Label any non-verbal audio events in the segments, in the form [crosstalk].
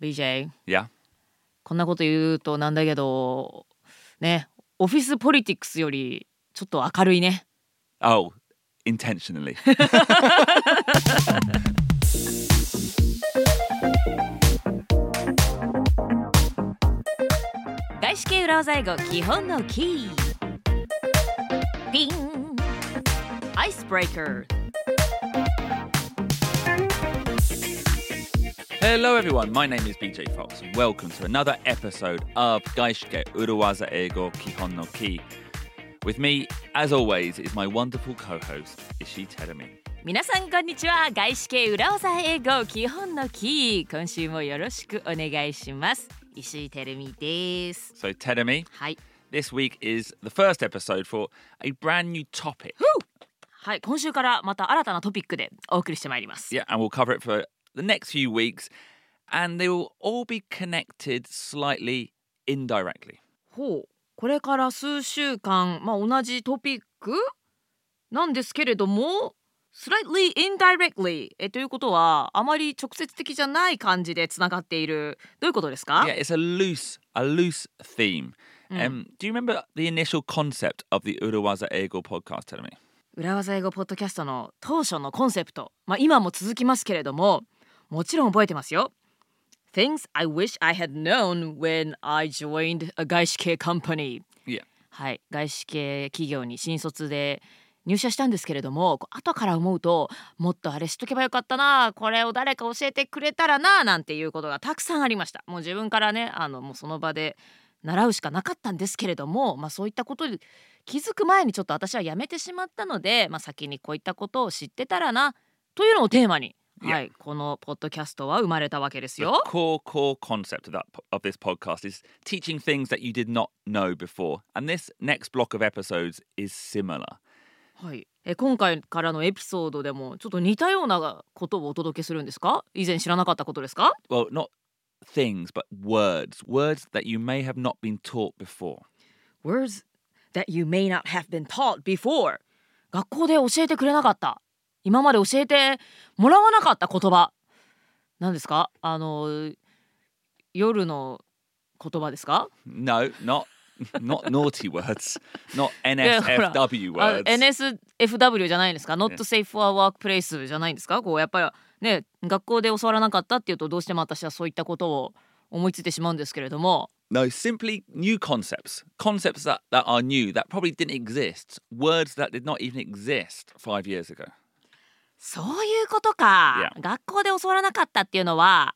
BJ Yeah. こんなこと言うとなんだけどねオフィスポリティクスよりちょっと明るいね。Oh, intentionally. 外資系裏技英語基本のキー。ピンアイスブレイカー Hello, everyone. My name is BJ Fox. Welcome to another episode of Gaishike Uruwaza Ego Kihon no Ki. With me, as always, is my wonderful co-host Ishi Terumi. 皆さんこんにちは外資系裏技英語基本のキー今週もよろしくお願いします石井てるみです So, Terumi, はい this week is the first episode for a brand new topic. はい今週からまた新たなトピックでお送りしてまいります Yeah, and we'll cover it for the next few weeks, and they will all be connected slightly indirectly. ほうこれから数週間まあ同じトピックなんですけれども slightly indirectly えということはあまり直接的じゃない感じでつながっているどういうことですか Yeah, it's a loose, a loose theme. Um, do you remember the initial concept of the podcast? 裏技英語ポッドキャストの当初のコンセプトまあ今も続きますけれどももちろん覚えてますよ Things I wish I had known when I joined a 外資系 company Yeah. はい外資系企業に新卒で入社したんですけれども後から思うともっとあれ知っとけばよかったなこれを誰か教えてくれたらななんていうことがたくさんありましたもう自分からねあのもうその場で習うしかなかったんですけれども、まあ、そういったことに気づく前にちょっと私はやめてしまったので、まあ、先にこういったことを知ってたらなというのをテーマに.はい、このポッドキャストは生まれたわけです The よ。core, core concept of that of this podcast is teaching things that you did not know before, and this next block of episodes is similar. はい、え今回からのエピソードでもちょっと似たようなことをお届けするんですか以前知らなかったことですか Well, not things, but words, words that you may have not been taught before. Words that you may not have been taught before 学校で教えてくれなかった今まで教えてもらわなかった言葉何ですかあの夜の言葉ですか No, not not naughty words, not NSFW あ words. NSFW じゃないんですか Not safe for workplace じゃないんですかこうやっぱりね学校で教わらなかったっていうとどうしても私はそういったことを思いついてしまうんですけれども No, simply new concepts. Concepts that, that are new, that probably didn't exist. Words that did not even exist five years ago. そういうことか、Yeah. 学校で教わらなかったっていうのは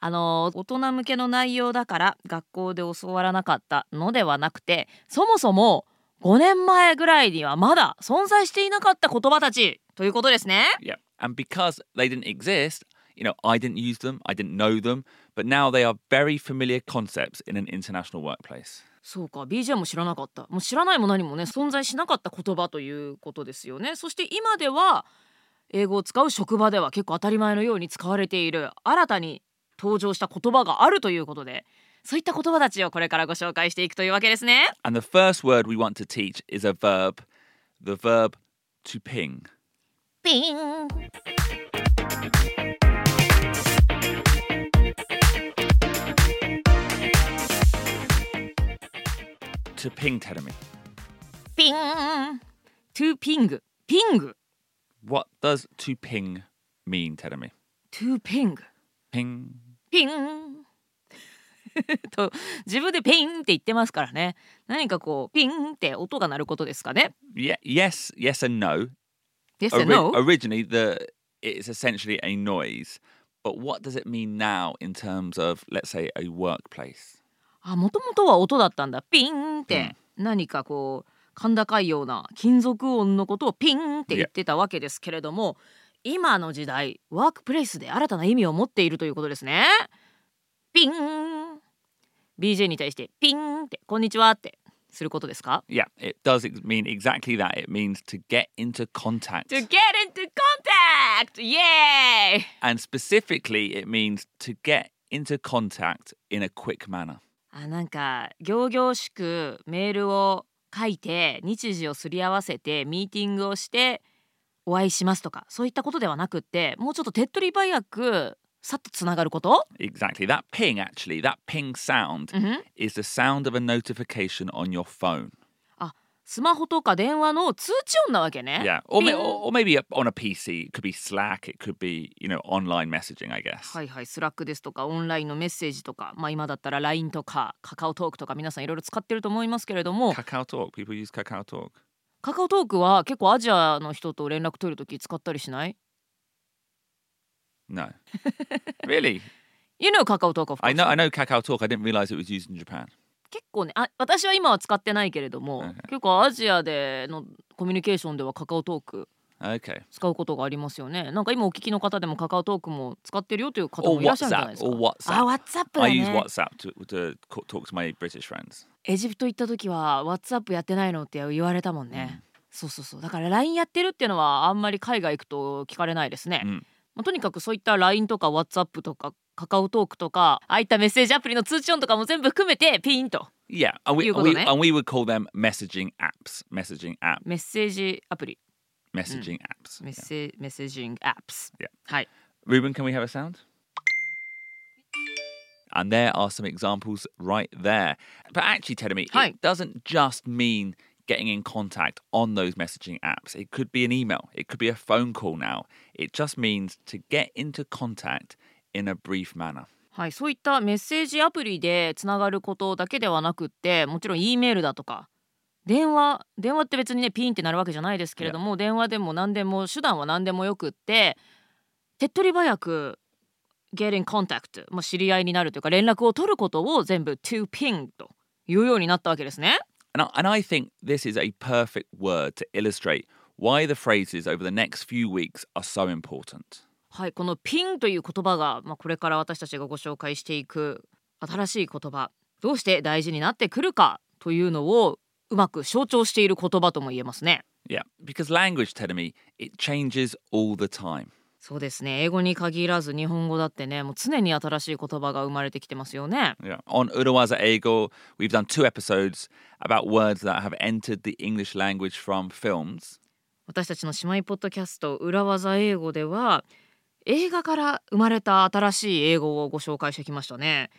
あの大人向けの内容だから学校で教わらなかったのではなくてそもそも5年前ぐらいにはまだ存在していなかった言葉たちということですね。Yeah. And because they didn't exist, you know, I didn't use them, I didn't know them, but now they are very familiar concepts in an international workplace. そうか BJ も知らなかったもう知らないも何もね存在しなかった言葉ということですよねそして今では英語を使う職場では結構当たり前のように使われている。新たに登場した言葉があるということでそういった言葉たちをこれからご紹介していくというわけですね。And the first word we want to teach is a verb, the verb to ping. ピン To ping ピングピング What does to ping mean, Teremi? to Ping. ピンと自分でピンって言ってますからね何かこうピンって音が鳴ることですかね Yeah, yes, yes and no. Yes and no Originally, the it's essentially a noise, but what does it mean now in terms of, let's say, a workplace? あもともとは音だったんだピンって、何かこう甲高いような金属音のことをピンって言ってたわけですけれども、今の時代ワークプレイスで新たな意味を持っているということですねピン BJ に対してピンってこんにちはってすることですか Yeah, it does mean exactly that. It means to get into contact. To get into contact! Yay! And specifically, it means to get into contact in a quick manner. あなんか仰々しくメールを書いて日時をすり合わせてミーティングをしてお会いしますとかそういったことではなくってもうちょっと手っ取り早くさっとつながること Exactly. That ping, actually, that ping sound is the sound of a notification on your phone. あスマホとか電話の通知音なわけね Yeah. Or, may, or, or maybe on a PC. It could be Slack. It could be, you know, online messaging, I guess. はいはいスラックですとかオンラインのメッセージとかまあ今だったら LINE とかカカオトークとか皆さんいろいろ使ってると思いますけれども Kakao Talk. People use Kakao Talk. カカオトークは結構アジアの人と連絡取るとき使ったりしない No. really? You know カカオトーク of course I know I know Kakao Talk. I didn't realize it was used in Japan. 結構ねあ私は今は使ってないけれども、はい結構アジアでのコミュニケーションではカカオトーク Okay. 使うことがありますよね。なんか今お聞きの方でもカカオトークも使ってるよという方もいらっしゃるんじゃないですか.あ WhatsApp だ I use ね WhatsApp to, to talk to my British friends. エジプト行った時は WhatsApp やってないのって言われたもんね、そうそうそう。だから LINE やってるっていうのはあんまり海外行くと聞かれないですね、うん。まあ、とにかくそういった LINE とか WhatsApp とかカカオトークとかああいったメッセージアプリの通知音とかも全部含めてピンと Yeah, and we, いう and こと we, ね。 and we would call them messaging apps. Messaging app. メッセージアプリ Messaging apps. メッ Yeah. セメッセージングアップス Yeah. はい Ruben, can we have a sound? And there are some examples right there. But actually, Tedemi, Hi. it doesn't just mean getting in contact on those messaging apps. It could be an email, it could be a phone call now. It just means to get into contact in a brief manner. はい、そういったメッセージアプリでつながることだけではなくってもちろん E メールだとか電話電話って別にねピンってなるわけじゃないですけれども電話でも何でも手段は何でもよくって手っ取り早く get in contact、まあ、知り合いになるというか連絡を取ることを全部 to ping というようになったわけですね。And I, and I think this is a perfect word to illustrate why the phrases over the next few weeks are so important. はい、このピンという言葉が、まあ、これから私たちがご紹介していく新しい言葉どうして大事になってくるかというのをうまく象徴している言葉とも言えますね。Yeah, because language, Tedemi, it changes all the time. そうですね英語に限らず日本語だってねもう常に新しい言葉が生まれてきてますよね。Yeah. On Urawaza Ego, we've done two episodes about words that have entered the English language from films. 私たちの姉妹ポッドキャスト裏技英語では映画から生まれた新しい英語をご紹介してきましたね。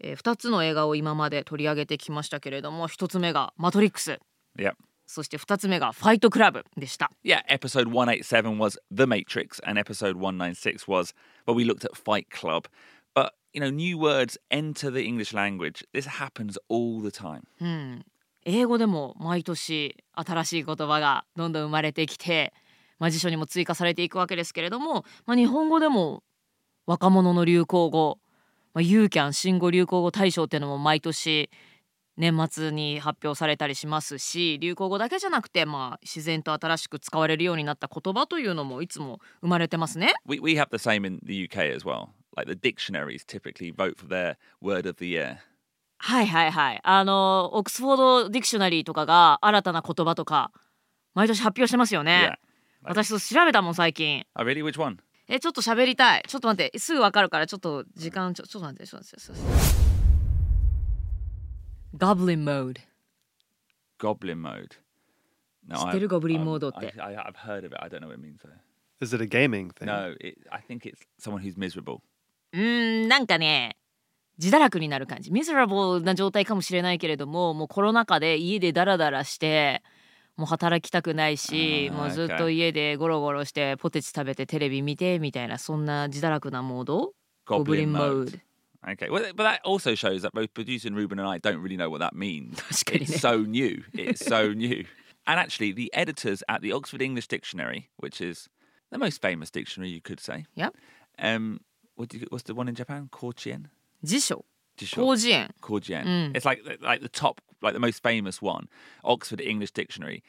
えー、2つの映画を今まで取り上げてきましたけれども1つ目が「マトリックス Yeah.」そして2つ目が「ファイトクラブ」でした。Yeah, episode 187 was The Matrix, and episode 196 was, well, we looked at Fight Club. But, you know, new words enter the English language. This happens all the time. うん、英語でも毎年新しい言葉がどんどん生まれてきて、まあ、辞書にも追加されていくわけですけれども、まあ、日本語でも若者の流行語、まあ、ユーキャン新語・流行語大賞っていうのも毎年年末に発表されたりしますし流行語だけじゃなくて、まあ、自然と新しく使われるようになった言葉というのもいつも生まれてますね。We, we have the same in the UK as well. Like the dictionaries typically vote for their word of the year. はいはいはい。あの Oxford Dictionary とかが新たな言葉とか毎年発表してますよね。Yeah. 私そう調べたもん最近。Oh, really? Which one? えちょっと喋りたい。ちょっと待ってすぐわかるからちょっと時間ちょちょっと待ってちょっと待ってちょっと待って。Goblin mode。Goblin mode. No, 知ってる Goblin I've- mode って。I, I, I've heard of it. I don't know what it means though. Is it a gaming thing? No, it, I think it's someone who's miserable. うーんなんかね自堕落になる感じ。ミズラブルな状態かもしれないけれどももうコロナ禍で家でダラダラして。もう働きたくないしもうずっと家でゴロゴロしてポテチ食べてテレビ見てみたいなそんな自堕落なモード Goblin, mode Okay, well, but that also shows that both producer Ruben and I don't really know what that means. It's ね so new. It's so new. And actually, the editors at the Oxford English Dictionary, which is the most famous dictionary, you could say. Yep. Um, what do you, what's the one in Japan? Kochien. 辞書 Jisho. 広辞苑 Kochien. Mm. It's like like the top, like the most famous one, Oxford English Dictionary.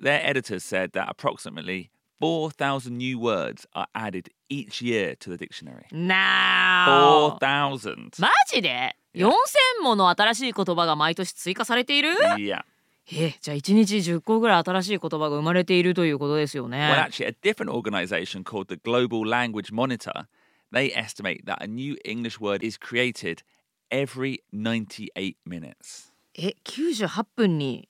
Their editors said that approximately four thousand new words are added each year to the dictionary. な Four あ thousand. マジで Yeah. 4000もの新しい言葉が毎年追加されている Yeah. えじゃあ1日10個ぐらい新しい言葉が生まれているということですよ Well, ね。 actually, a different organization called the Global Language Monitor, they estimate that a new English word is created every 98 minutes. え98分に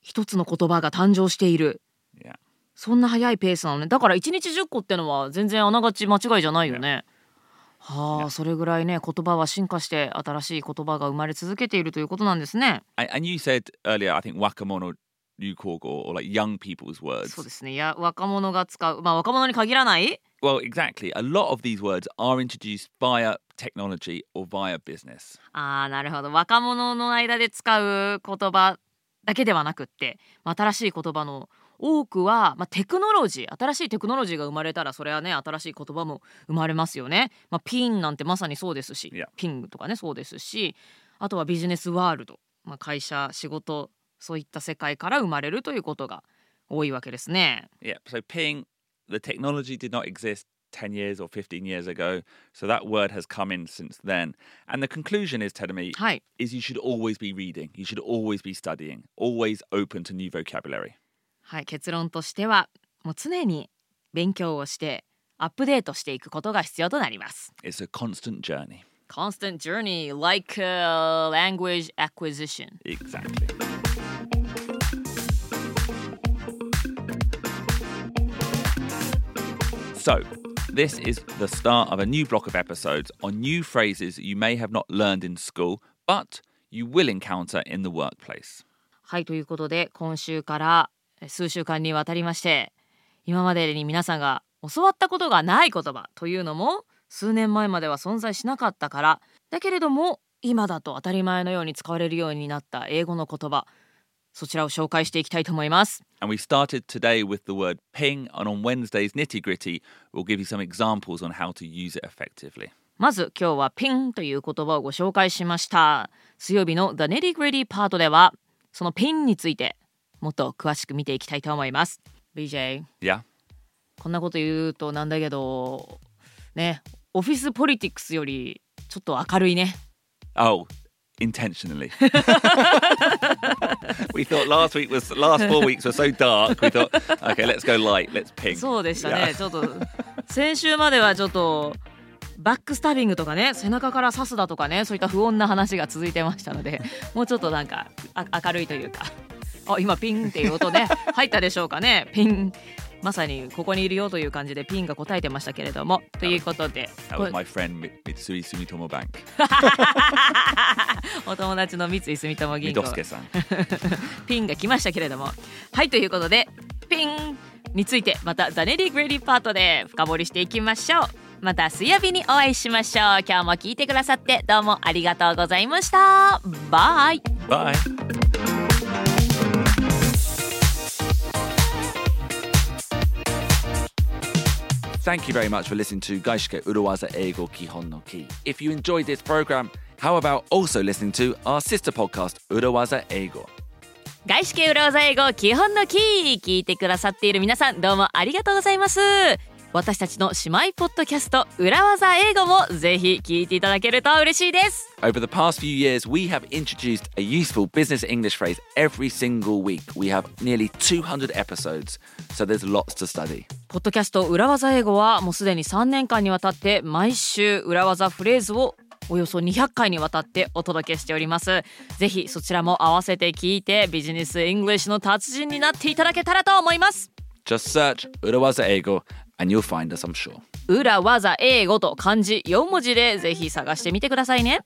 一つの言葉が誕生している Yeah. そんな早いペースなのねだから1日10個ってのは全然あながち間違いじゃないよね。はあ、それぐらいね言葉は進化して新しい言葉が生まれ続けているということなんですね。And, you said earlier, I think wakamono ryukogo or like young people's words. そうですね。いや若者が使うまあ若者に限らない Well, exactly. A lot of these words are introduced via technology or via business. ああなるほど若者の間で使う言葉だけではなくって、まあ、新しい言葉の多くは、まあ、テクノロジー新しいテクノロジーが生まれたらそれはね新しい言葉も生まれますよね。まあ、ピンなんてまさにそうですし Yeah. ピングとかねそうですしあとはビジネスワールド、まあ、会社仕事そういった世界から生まれるということが多いわけですね。Yeah. So ping, the technology did not exist 10 years or 15 years ago. So that word has come in since then. And the conclusion is, Tedemi, はい is you should always be reading. You should always be studying, always open to new vocabulary. はい、結論としてはもう常に勉強をしてアップデートしていくことが必要となります。 It's a constant journey. Constant journey like uh, language acquisition. Exactly. So, this is the start of a new block of episodes on new phrases you may have not learned in school, but you will encounter in the workplace. はいということで今週からえ数週間にわたりまして今までに皆さんが教わったことがない言葉というのも数年前までは存在しなかったからだけれども今だと当たり前のように使われるようになった英語の言葉そちらを紹介していきたいと思います。And we started today with the word ping, and on Wednesday's nitty gritty, we'll give you some examples on how to use it effectively. まず今日はピンという言葉をご紹介しました水曜日の The Nitty Gritty パートではそのピンについてもっと詳しく見ていきたいと思います BJ Yeah? こんなこと言うとなんだけどねオフィスポリティクスよりちょっと明るいね Oh, intentionally. [laughs] we thought last week was last four weeks were so dark. We thought, okay, let's go light, let's ping. そうでしたね.ちょっと先週まではちょっとバックスタビングとかね背中から刺すだとかねそういった不穏な話が続いてましたので [laughs] もうちょっとなんかあ明るいというかあ今ピンっていう音ね入ったでしょうかねピンまさにここにいるよという感じでピンが答えてましたけれども。ということで That was my friend Mi- Mitsui Sumitomo Bank, [laughs] お友達の三井住友銀行. [laughs] ピンが来ましたけれども。はいということでピンについてまたザネリーグレディパートで深掘りしていきましょう。また水曜日にお会いしましょう。今日も聞いてくださってどうもありがとうございました。バイ。Bye. Thank you very much for listening to Gaishike Uruwaza Eigo Kihon no Ki. If you enjoyed this program, how about also listening to our sister podcast, Uruwaza Eigo? 外資系裏技英語基本のキー聞いてくださっている皆さんどうもありがとうございます私たちの姉妹ポッドキャスト裏技英語もぜひ聞いていただけると嬉しいです Over the past few years, we have introduced a useful business English phrase every single week. We have nearly 200 episodes, so there's lots to study. ポッドキャスト裏技英語はもうすでに3年間にわたって毎週裏技フレーズをおよそ200回にわたってお届けしております。ぜひそちらも合わせて聞いてビジネスイングリッシュの達人になっていただけたらと思います。Just search Urawaza Eigo and you'll find us, I'm sure. 裏技英語と漢字4文字でぜひ探してみてくださいね